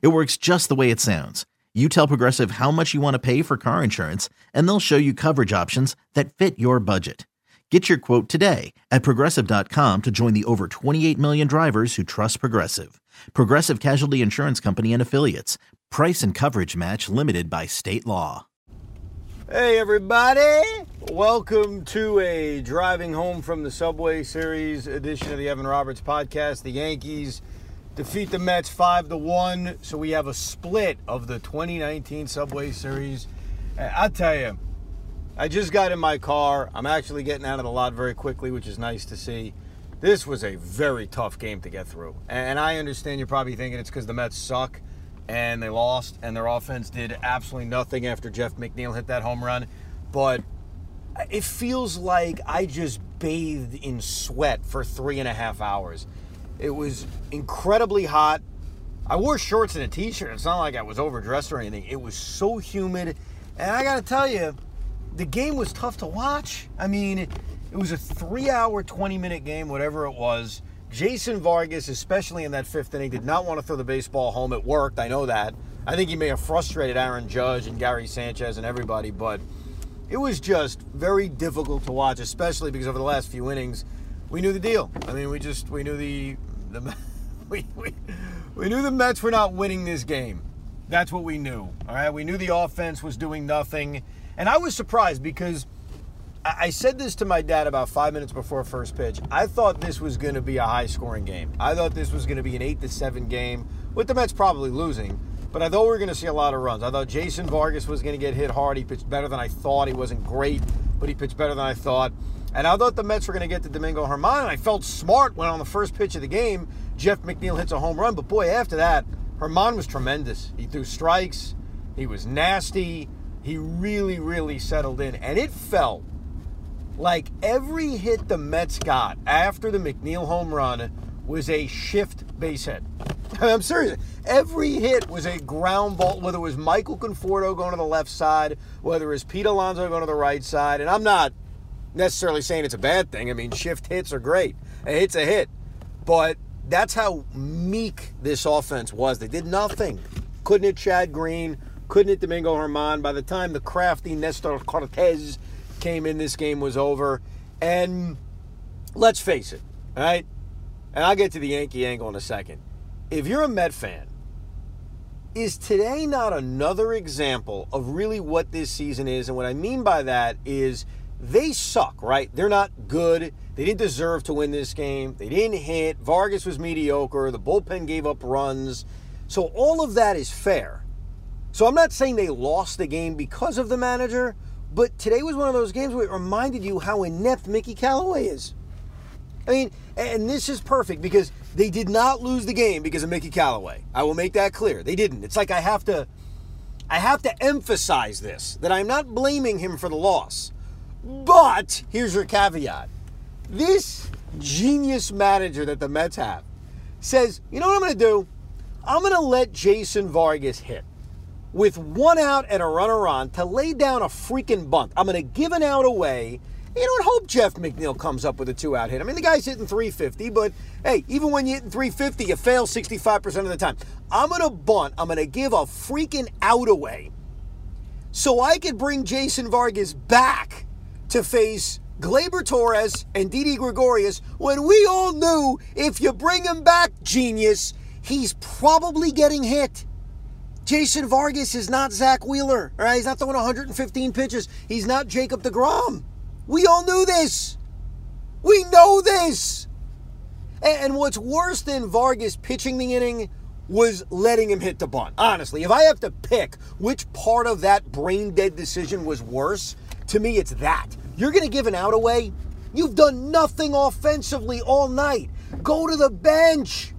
It works just the way it sounds. You tell Progressive how much you want to pay for car insurance, and they'll show you coverage options that fit your budget. Get your quote today at progressive.com to join the over 28 million drivers who trust Progressive. Progressive Casualty Insurance Company and Affiliates. Price and coverage match limited by state law. Hey, everybody! Welcome to a driving home from the Subway Series edition of the Evan Roberts podcast. The Yankees defeat the Mets 5 to 1, so we have a split of the 2019 Subway Series. I tell you, I just got in my car. I'm actually getting out of the lot very quickly, which is nice to see. This was a very tough game to get through. And I understand you're probably thinking it's because the Mets suck and they lost and their offense did absolutely nothing after Jeff McNeil hit that home run. But it feels like I just bathed in sweat for three and a half hours. It was incredibly hot. I wore shorts and a t shirt. It's not like I was overdressed or anything. It was so humid. And I got to tell you, the game was tough to watch. I mean, it was a three hour, 20 minute game, whatever it was. Jason Vargas, especially in that fifth inning, did not want to throw the baseball home. It worked, I know that. I think he may have frustrated Aaron Judge and Gary Sanchez and everybody, but it was just very difficult to watch, especially because over the last few innings, we knew the deal. I mean, we just we knew the the we, we, we knew the Mets were not winning this game. That's what we knew. All right, we knew the offense was doing nothing, and I was surprised because I, I said this to my dad about five minutes before first pitch. I thought this was going to be a high-scoring game. I thought this was going to be an eight to seven game, with the Mets probably losing. But I thought we were going to see a lot of runs. I thought Jason Vargas was going to get hit hard. He pitched better than I thought. He wasn't great, but he pitched better than I thought. And I thought the Mets were going to get to Domingo Germán, and I felt smart when on the first pitch of the game, Jeff McNeil hits a home run. But boy, after that, Germán was tremendous. He threw strikes, he was nasty, he really, really settled in. And it felt like every hit the Mets got after the McNeil home run was a shift base hit. I'm serious. Every hit was a ground ball, whether it was Michael Conforto going to the left side, whether it was Pete Alonso going to the right side. And I'm not necessarily saying it's a bad thing. I mean, shift hits are great. A hit's a hit. But that's how meek this offense was. They did nothing. Couldn't hit Chad Green, couldn't hit Domingo Germán. By the time the crafty Nestor Cortes came in, this game was over. And let's face it, all right? And I'll get to the Yankee angle in a second. If you're a Met fan, is today not another example of really what this season is? And what I mean by that is they suck, right? They're not good. They didn't deserve to win this game. They didn't hit. Vargas was mediocre. The bullpen gave up runs. So all of that is fair. So I'm not saying they lost the game because of the manager, but today was one of those games where it reminded you how inept Mickey Callaway is. I mean, and this is perfect because they did not lose the game because of Mickey Callaway. I will make that clear. They didn't. It's like I have to I have to emphasize this that I'm not blaming him for the loss. But here's your caveat this genius manager that the Mets have says, you know what I'm going to do? I'm going to let Jason Vargas hit with one out and a runner on to lay down a freaking bunt. I'm going to give an out away. You don't hope Jeff McNeil comes up with a two out hit. I mean, the guy's hitting 350, but hey, even when you're hitting 350, you fail 65% of the time. I'm going to bunt. I'm going to give a freaking out away so I could bring Jason Vargas back to face Gleyber Torres and Didi Gregorius when we all knew if you bring him back, genius, he's probably getting hit. Jason Vargas is not Zack Wheeler, all right? He's not throwing 115 pitches. He's not Jacob deGrom. We all knew this. We know this. And what's worse than Vargas pitching the inning was letting him hit the bunt. Honestly, if I have to pick which part of that brain dead decision was worse, to me it's that. You're going to give an out away? You've done nothing offensively all night. Go to the bench.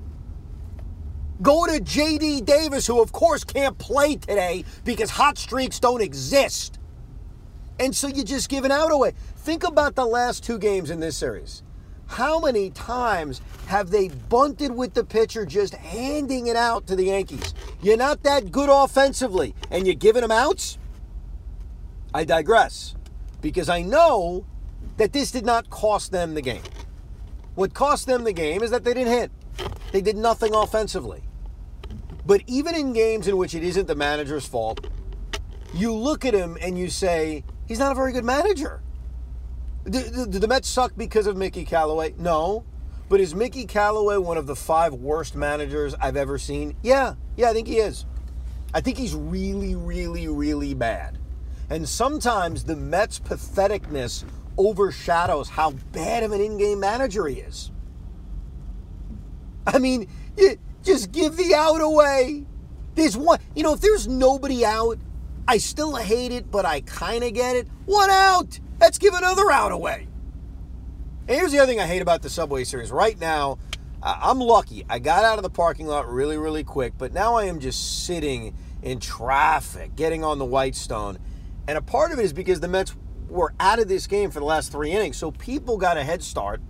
Go to JD Davis, who of course can't play today because hot streaks don't exist. And so you're just giving out away. Think about the last two games in this series. How many times have they bunted with the pitcher just handing it out to the Yankees? You're not that good offensively, and you're giving them outs? I digress because I know that this did not cost them the game. What cost them the game is that they didn't hit. They did nothing offensively. But even in games in which it isn't the manager's fault, you look at him and you say, he's not a very good manager. Did, the Mets suck because of Mickey Callaway? No. But is Mickey Callaway one of the five worst managers I've ever seen? Yeah. Yeah, I think he is. I think he's really, really, really bad. And sometimes the Mets' patheticness overshadows how bad of an in game manager he is. I mean, you just give the out away. There's one, you know, if there's nobody out, I still hate it, but I kind of get it. One out. Let's give another out away. And here's the other thing I hate about the Subway Series. Right now, I'm lucky. I got out of the parking lot really, really quick, but now I am just sitting in traffic, getting on the Whitestone. And a part of it is because the Mets were out of this game for the last three innings, so people got a head start.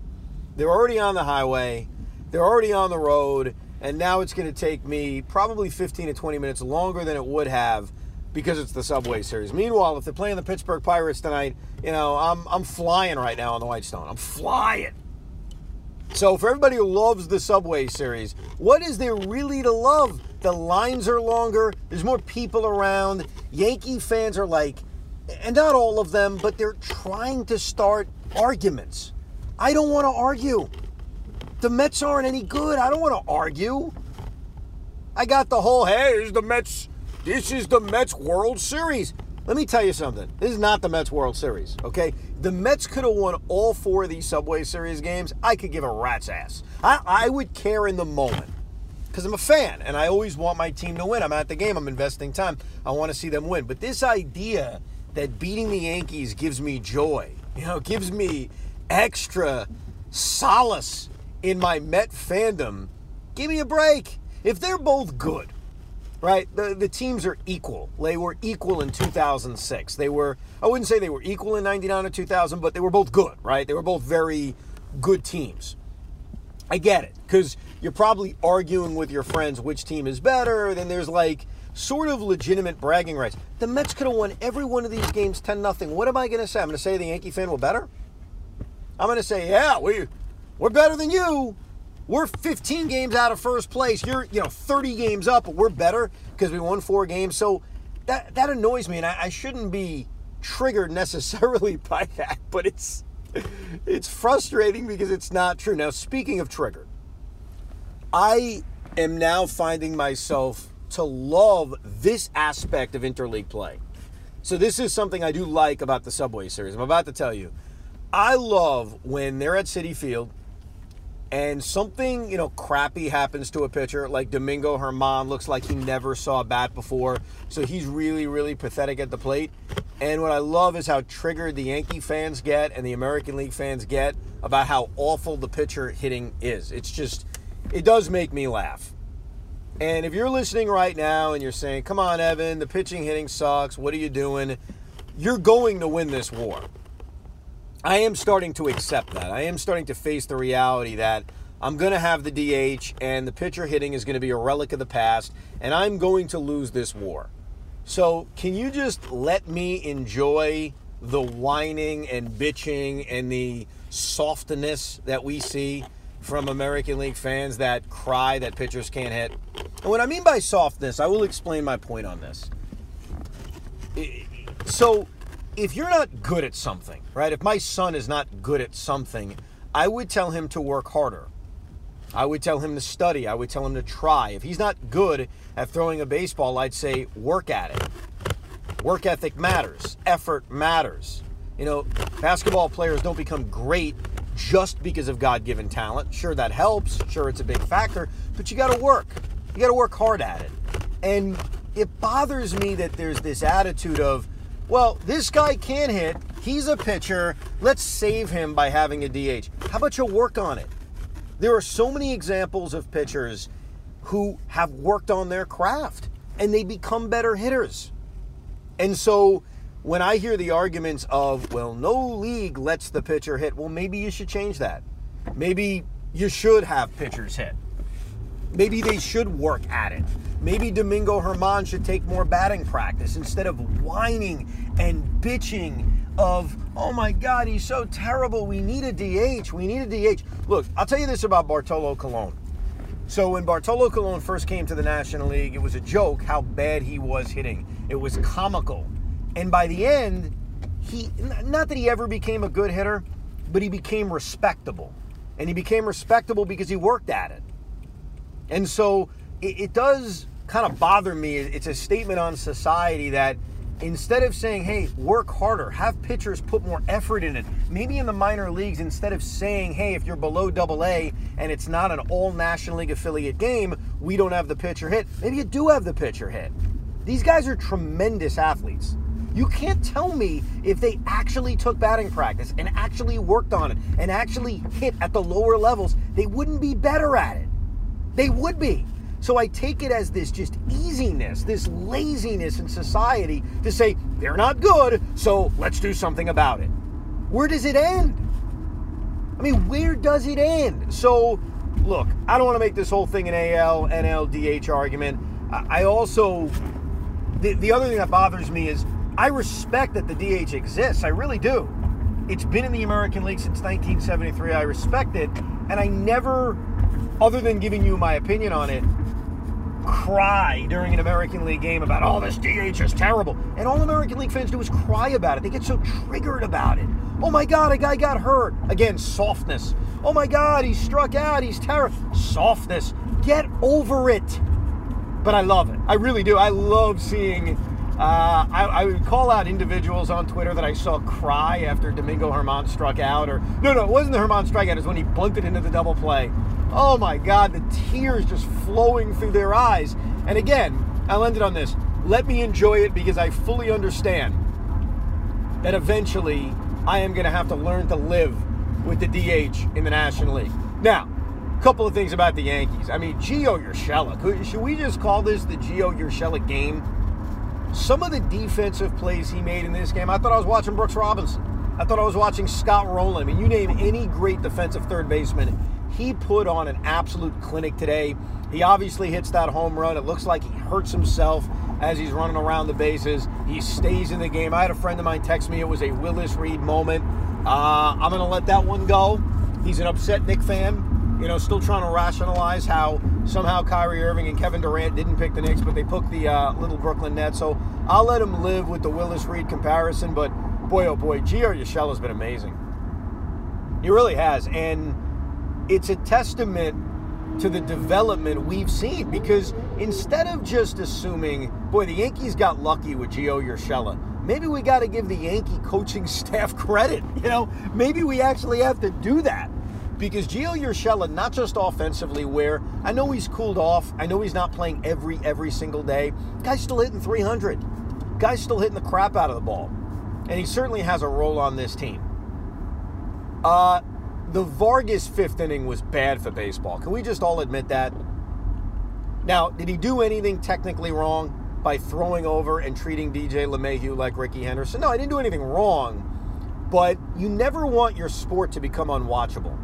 They're already on the highway, they're already on the road, and now it's going to take me probably 15 to 20 minutes longer than it would have because it's the Subway Series. Meanwhile, if they're playing the Pittsburgh Pirates tonight, you know, I'm, I'm flying right now on the Whitestone. I'm flying. So, for everybody who loves the Subway Series, what is there really to love? The lines are longer, there's more people around. Yankee fans are like, and not all of them, but they're trying to start arguments. I don't want to argue. The Mets aren't any good. I don't want to argue. I got the whole, hey, here's the Mets this is the Mets World Series. Let me tell you something. This is not the Mets World Series, okay? The Mets could have won all four of these Subway Series games. I could give a rat's ass. I, I would care in the moment because I'm a fan and I always want my team to win. I'm at the game, I'm investing time. I want to see them win. But this idea that beating the Yankees gives me joy, you know, gives me extra solace in my Met fandom, give me a break. If they're both good, right? The, the teams are equal. They were equal in 2006. They were, I wouldn't say they were equal in 99 or 2000, but they were both good, right? They were both very good teams. I get it, because you're probably arguing with your friends which team is better. Then there's like sort of legitimate bragging rights. The Mets could have won every one of these games 10 0. What am I going to say? I'm going to say the Yankee fan were better? I'm going to say, yeah, we, we're better than you. We're 15 games out of first place. You're, you know, 30 games up, but we're better because we won four games. So that that annoys me, and I, I shouldn't be triggered necessarily by that, but it's it's frustrating because it's not true. Now, speaking of triggered, I am now finding myself to love this aspect of interleague play. So this is something I do like about the Subway Series. I'm about to tell you. I love when they're at Citi Field and something, you know, crappy happens to a pitcher, like Domingo Germán looks like he never saw a bat before, so he's really, really pathetic at the plate. And what I love is how triggered the Yankee fans get and the American League fans get about how awful the pitcher hitting is. It's just, it does make me laugh. And if you're listening right now and you're saying, come on, Evan, the pitching hitting sucks, what are you doing? You're going to win this war. I am starting to accept that. I am starting to face the reality that I'm going to have the DH and the pitcher hitting is going to be a relic of the past and I'm going to lose this war. So, can you just let me enjoy the whining and bitching and the softness that we see from American League fans that cry that pitchers can't hit? And what I mean by softness, I will explain my point on this. So, if you're not good at something, right? If my son is not good at something, I would tell him to work harder. I would tell him to study. I would tell him to try. If he's not good at throwing a baseball, I'd say work at it. Work ethic matters, effort matters. You know, basketball players don't become great just because of God given talent. Sure, that helps. Sure, it's a big factor, but you got to work. You got to work hard at it. And it bothers me that there's this attitude of, well, this guy can hit. He's a pitcher. Let's save him by having a DH. How about you work on it? There are so many examples of pitchers who have worked on their craft and they become better hitters. And so when I hear the arguments of, well, no league lets the pitcher hit, well, maybe you should change that. Maybe you should have pitchers hit. Maybe they should work at it. Maybe Domingo Germán should take more batting practice instead of whining and bitching of, oh my God, he's so terrible. We need a DH. We need a DH. Look, I'll tell you this about Bartolo Colon. So when Bartolo Colon first came to the National League, it was a joke how bad he was hitting. It was comical. And by the end, he not that he ever became a good hitter, but he became respectable. And he became respectable because he worked at it. And so it, it does kind of bother me. It's a statement on society that instead of saying, hey, work harder, have pitchers put more effort in it. Maybe in the minor leagues, instead of saying, hey, if you're below double A and it's not an all National League affiliate game, we don't have the pitcher hit. Maybe you do have the pitcher hit. These guys are tremendous athletes. You can't tell me if they actually took batting practice and actually worked on it and actually hit at the lower levels, they wouldn't be better at it. They would be. So I take it as this just easiness, this laziness in society to say they're not good, so let's do something about it. Where does it end? I mean, where does it end? So, look, I don't want to make this whole thing an AL, NL, DH argument. I also, the, the other thing that bothers me is I respect that the DH exists. I really do. It's been in the American League since 1973. I respect it. And I never, other than giving you my opinion on it, cry during an American League game about, oh, this DH is terrible. And all American League fans do is cry about it. They get so triggered about it. Oh my God, a guy got hurt. Again, softness. Oh my God, he struck out. He's terrible. Softness. Get over it. But I love it. I really do. I love seeing. Uh, I, I, would call out individuals on Twitter that I saw cry after Domingo Germán struck out, or no, no, it wasn't the Germán strikeout. It was when he bunted into the double play. Oh my God, the tears just flowing through their eyes. And again, I'll end it on this. Let me enjoy it because I fully understand that eventually I am going to have to learn to live with the DH in the National League. Now, a couple of things about the Yankees. I mean, Gio Urshela. Should we just call this the Gio Urshela game? Some of the defensive plays he made in this game, I thought I was watching Brooks Robinson. I thought I was watching Scott Rolen. I mean, you name any great defensive third baseman, he put on an absolute clinic today. He obviously hits that home run. It looks like he hurts himself as he's running around the bases. He stays in the game. I had a friend of mine text me it was a Willis Reed moment. Uh, I'm going to let that one go. He's an upset Knick fan. You know, still trying to rationalize how somehow Kyrie Irving and Kevin Durant didn't pick the Knicks, but they picked the uh, little Brooklyn Nets. So I'll let him live with the Willis Reed comparison. But boy, oh boy, Gio Urshela has been amazing. He really has. And it's a testament to the development we've seen because instead of just assuming, boy, the Yankees got lucky with Gio Urshela, maybe we got to give the Yankee coaching staff credit. You know, maybe we actually have to do that because Gio Urshela, not just offensively, where I know he's cooled off, I know he's not playing every every single day. Guy's still hitting 300. Guy's still hitting the crap out of the ball, and he certainly has a role on this team. Uh, the Vargas fifth inning was bad for baseball. Can we just all admit that? Now, did he do anything technically wrong by throwing over and treating DJ LeMahieu like Rickey Henderson? No, I didn't do anything wrong. But you never want your sport to become unwatchable.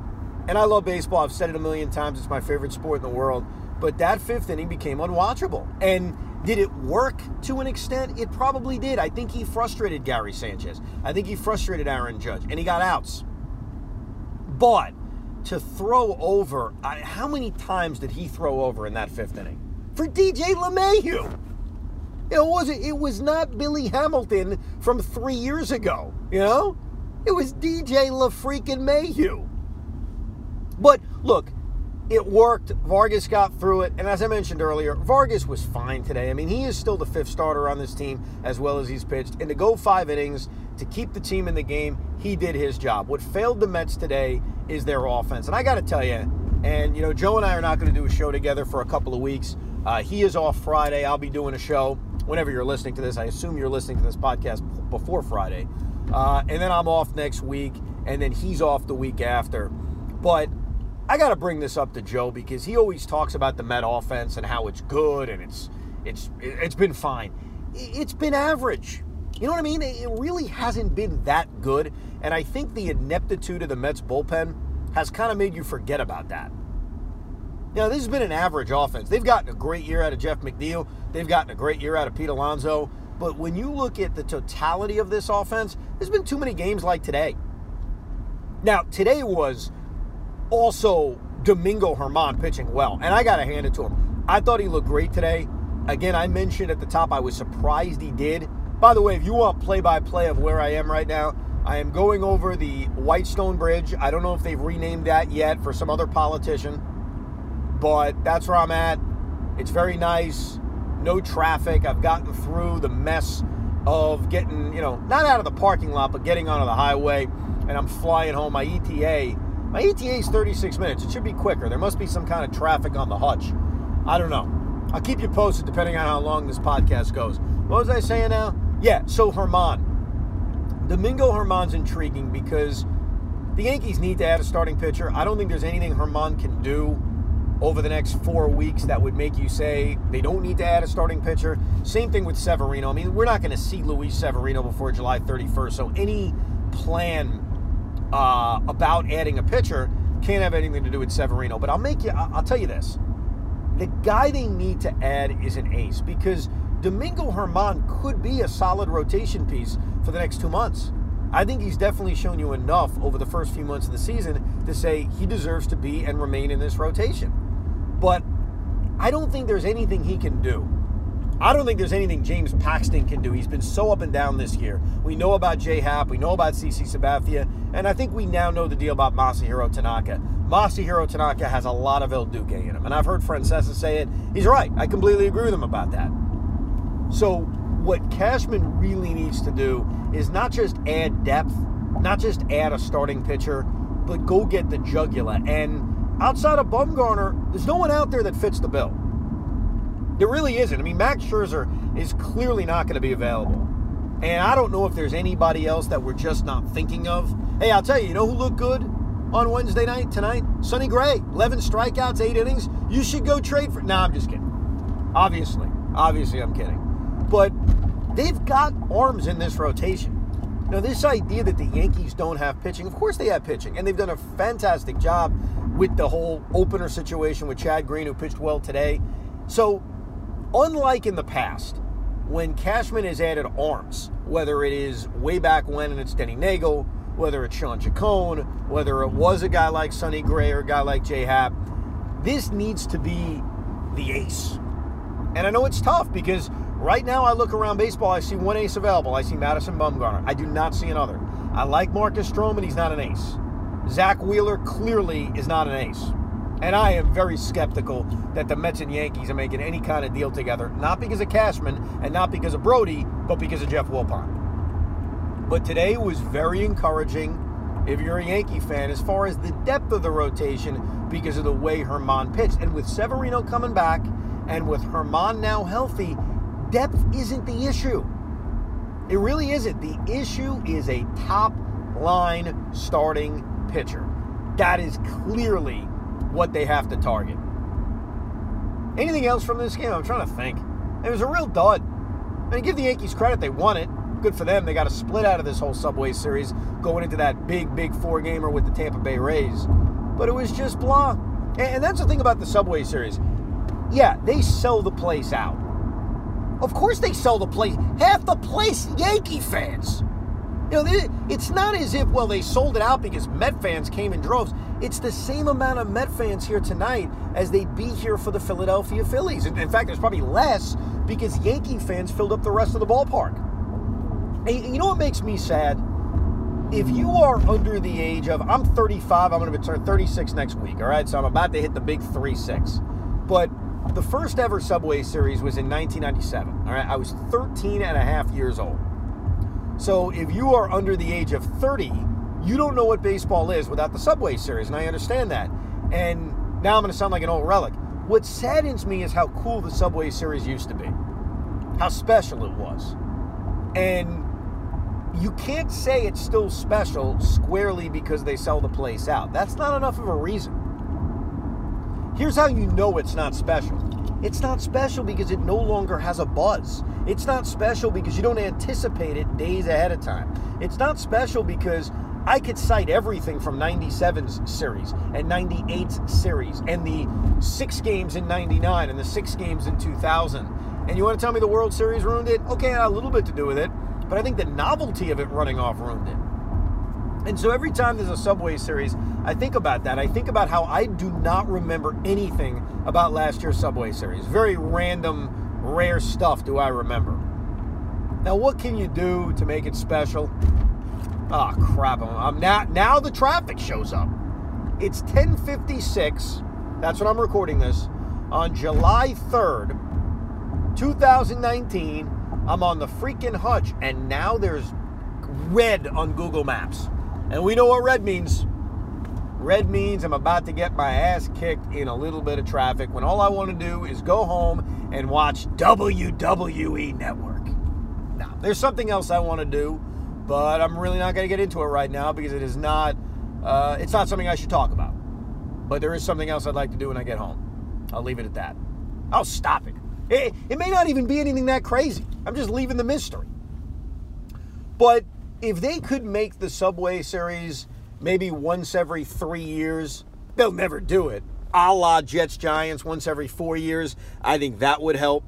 And I love baseball. I've said it a million times. It's my favorite sport in the world. But that fifth inning became unwatchable. And did it work to an extent? It probably did. I think he frustrated Gary Sanchez. I think he frustrated Aaron Judge. And he got outs. But to throw over, I, how many times did he throw over in that fifth inning? For DJ LeMahieu. It wasn't. It was not Billy Hamilton from three years ago. You know, it was DJ LaFreakin Mayhew. But look, it worked. Vargas got through it, and as I mentioned earlier, Vargas was fine today. I mean, he is still the fifth starter on this team as well as he's pitched, and to go five innings to keep the team in the game, he did his job. What failed the Mets today is their offense. And I got to tell you, and you know, Joe and I are not going to do a show together for a couple of weeks. Uh, he is off Friday. I'll be doing a show whenever you're listening to this. I assume you're listening to this podcast before Friday. Uh, and then I'm off next week, and then he's off the week after. But I got to bring this up to Joe because he always talks about the Met offense and how it's good and it's it's it's been fine. It's been average. You know what I mean? It really hasn't been that good, and I think the ineptitude of the Mets bullpen has kind of made you forget about that. Know, this has been an average offense. They've gotten a great year out of Jeff McNeil. They've gotten a great year out of Pete Alonso. But when you look at the totality of this offense, there's been too many games like today. Now, today was also Domingo Germán pitching well, and I got to hand it to him. I thought he looked great today. Again, I mentioned at the top I was surprised he did. By the way, if you want play by play of where I am right now, I am going over the Whitestone Bridge. I don't know if they've renamed that yet for some other politician, but that's where I'm at. It's very nice. No traffic. I've gotten through the mess of getting, you know, not out of the parking lot, but getting onto the highway, and I'm flying home. My ETA my ETA is 36 minutes. It should be quicker. There must be some kind of traffic on the hutch. I don't know. I'll keep you posted depending on how long this podcast goes. What was I saying now? Yeah, so Germán. Domingo Germán's intriguing because the Yankees need to add a starting pitcher. I don't think there's anything Germán can do over the next four weeks that would make you say they don't need to add a starting pitcher. Same thing with Severino. I mean, we're not going to see Luis Severino before July 31st, so any plan uh, about adding a pitcher can't have anything to do with Severino. But I'll make you, I'll tell you this. The guy they need to add is an ace because Domingo Germán could be a solid rotation piece for the next two months. I think he's definitely shown you enough over the first few months of the season to say he deserves to be and remain in this rotation. But I don't think there's anything he can do I don't think there's anything James Paxton can do. He's been so up and down this year. We know about J Happ, we know about CC Sabathia, and I think we now know the deal about Masahiro Tanaka. Masahiro Tanaka has a lot of El Duque in him, and I've heard Francesa say it. He's right. I completely agree with him about that. So, what Cashman really needs to do is not just add depth, not just add a starting pitcher, but go get the jugular. And outside of Bumgarner, there's no one out there that fits the bill. It really isn't. I mean, Max Scherzer is clearly not going to be available. And I don't know if there's anybody else that we're just not thinking of. Hey, I'll tell you, you know who looked good on Wednesday night, tonight? Sonny Gray. 11 strikeouts, 8 innings. You should go trade for. Nah, I'm just kidding. Obviously. Obviously, I'm kidding. But they've got arms in this rotation. Now, this idea that the Yankees don't have pitching, of course they have pitching, and they've done a fantastic job with the whole opener situation with Chad Green, who pitched well today. So Unlike in the past, when Cashman has added arms, whether it is way back when and it's Denny Neagle, whether it's Shawn Chacon, whether it was a guy like Sonny Gray or a guy like Jay Happ, this needs to be the ace. And I know it's tough because right now I look around baseball, I see one ace available. I see Madison Bumgarner. I do not see another. I like Marcus Stroman, he's not an ace. Zack Wheeler clearly is not an ace. And I am very skeptical that the Mets and Yankees are making any kind of deal together, not because of Cashman and not because of Brodie, but because of Jeff Wilpon. But today was very encouraging if you're a Yankee fan as far as the depth of the rotation because of the way Germán pitched. And with Severino coming back and with Germán now healthy, depth isn't the issue. It really isn't. The issue is a top line starting pitcher. That is clearly what they have to target. Anything else from this game? I'm trying to think. It was a real dud. I mean, give the Yankees credit, they won it. Good for them. They got a split out of this whole Subway Series going into that big, big four gamer with the Tampa Bay Rays. But it was just blah. And that's the thing about the Subway Series. Yeah, they sell the place out. Of course they sell the place. Half the place, Yankee fans. You know, it's not as if, well, they sold it out because Met fans came in droves. It's the same amount of Met fans here tonight as they'd be here for the Philadelphia Phillies. In fact, there's probably less because Yankee fans filled up the rest of the ballpark. And you know what makes me sad? If you are under the age of, I'm 35, I'm going to turn 36 next week, all right? So I'm about to hit the big 3 6. But the first ever Subway Series was in 1997, all right? I was 13 and a half years old. So if you are under the age of 30, you don't know what baseball is without the Subway Series, and I understand that. And now I'm going to sound like an old relic. What saddens me is how cool the Subway Series used to be, how special it was. And you can't say it's still special squarely because they sell the place out. That's not enough of a reason. Here's how you know it's not special. It's not special because it no longer has a buzz. It's not special because you don't anticipate it days ahead of time. It's not special because I could cite everything from 97's series and 98's series and the six games in 99 and the six games in 2000. And you want to tell me the World Series ruined it? Okay, had a little bit to do with it, but I think the novelty of it running off ruined it. And so every time there's a Subway series, I think about that. I think about how I do not remember anything about last year's Subway series. Very random, rare stuff do I remember. Now, what can you do to make it special? Oh crap! I'm now now the traffic shows up. It's 10:56. That's when I'm recording this on July 3rd, 2019. I'm on the freaking hutch, and now there's red on Google Maps. And we know what red means. Red means I'm about to get my ass kicked in a little bit of traffic when all I want to do is go home and watch WWE Network. Now, there's something else I want to do, but I'm really not going to get into it right now because it is not uh, it's not something I should talk about. But there is something else I'd like to do when I get home. I'll leave it at that. I'll stop it. It, it may not even be anything that crazy. I'm just leaving the mystery. But if they could make the Subway series maybe once every three years, they'll never do it. A la Jets Giants once every four years, I think that would help.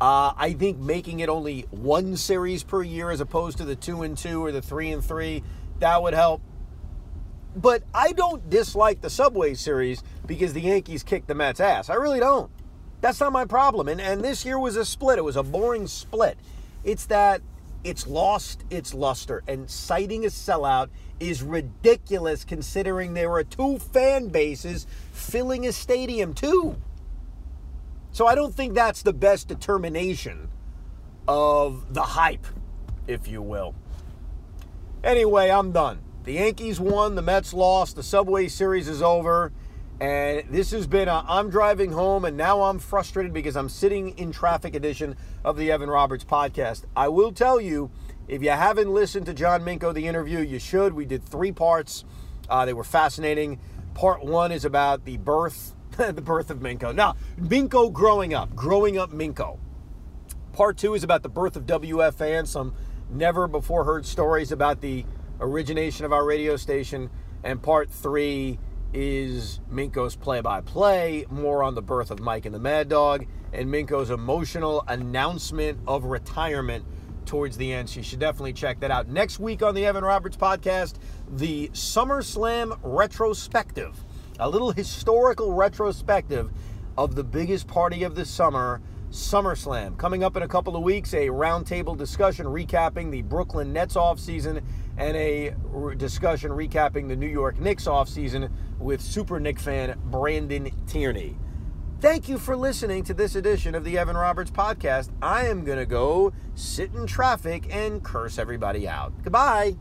Uh, I think making it only one series per year as opposed to the two and two or the three and three, that would help. But I don't dislike the Subway series because the Yankees kicked the Mets' ass. I really don't. That's not my problem. And, and this year was a split. It was a boring split. It's that it's lost its luster. And citing a sellout is ridiculous considering there were two fan bases filling a stadium, too. So I don't think that's the best determination of the hype, if you will. Anyway, I'm done. The Yankees won, the Mets lost, the Subway Series is over. And this has been I'm driving home and now I'm frustrated because I'm sitting in traffic edition of the Evan Roberts podcast. I will tell you, if you haven't listened to John Minko, the interview, you should. We did three parts. Uh, they were fascinating. Part one is about the birth, the birth of Minko. Now, Minko growing up, growing up Minko. Part two is about the birth of WFAN, some never before heard stories about the origination of our radio station. And part three is Minko's play by play, more on the birth of Mike and the Mad Dog, and Minko's emotional announcement of retirement towards the end. So you should definitely check that out. Next week on the Evan Roberts podcast, the SummerSlam retrospective, a little historical retrospective of the biggest party of the summer. SummerSlam. Coming up in a couple of weeks, a roundtable discussion recapping the Brooklyn Nets offseason and a discussion recapping the New York Knicks offseason with Super Knick fan Brandon Tierney. Thank you for listening to this edition of the Evan Roberts podcast. I am going to go sit in traffic and curse everybody out. Goodbye.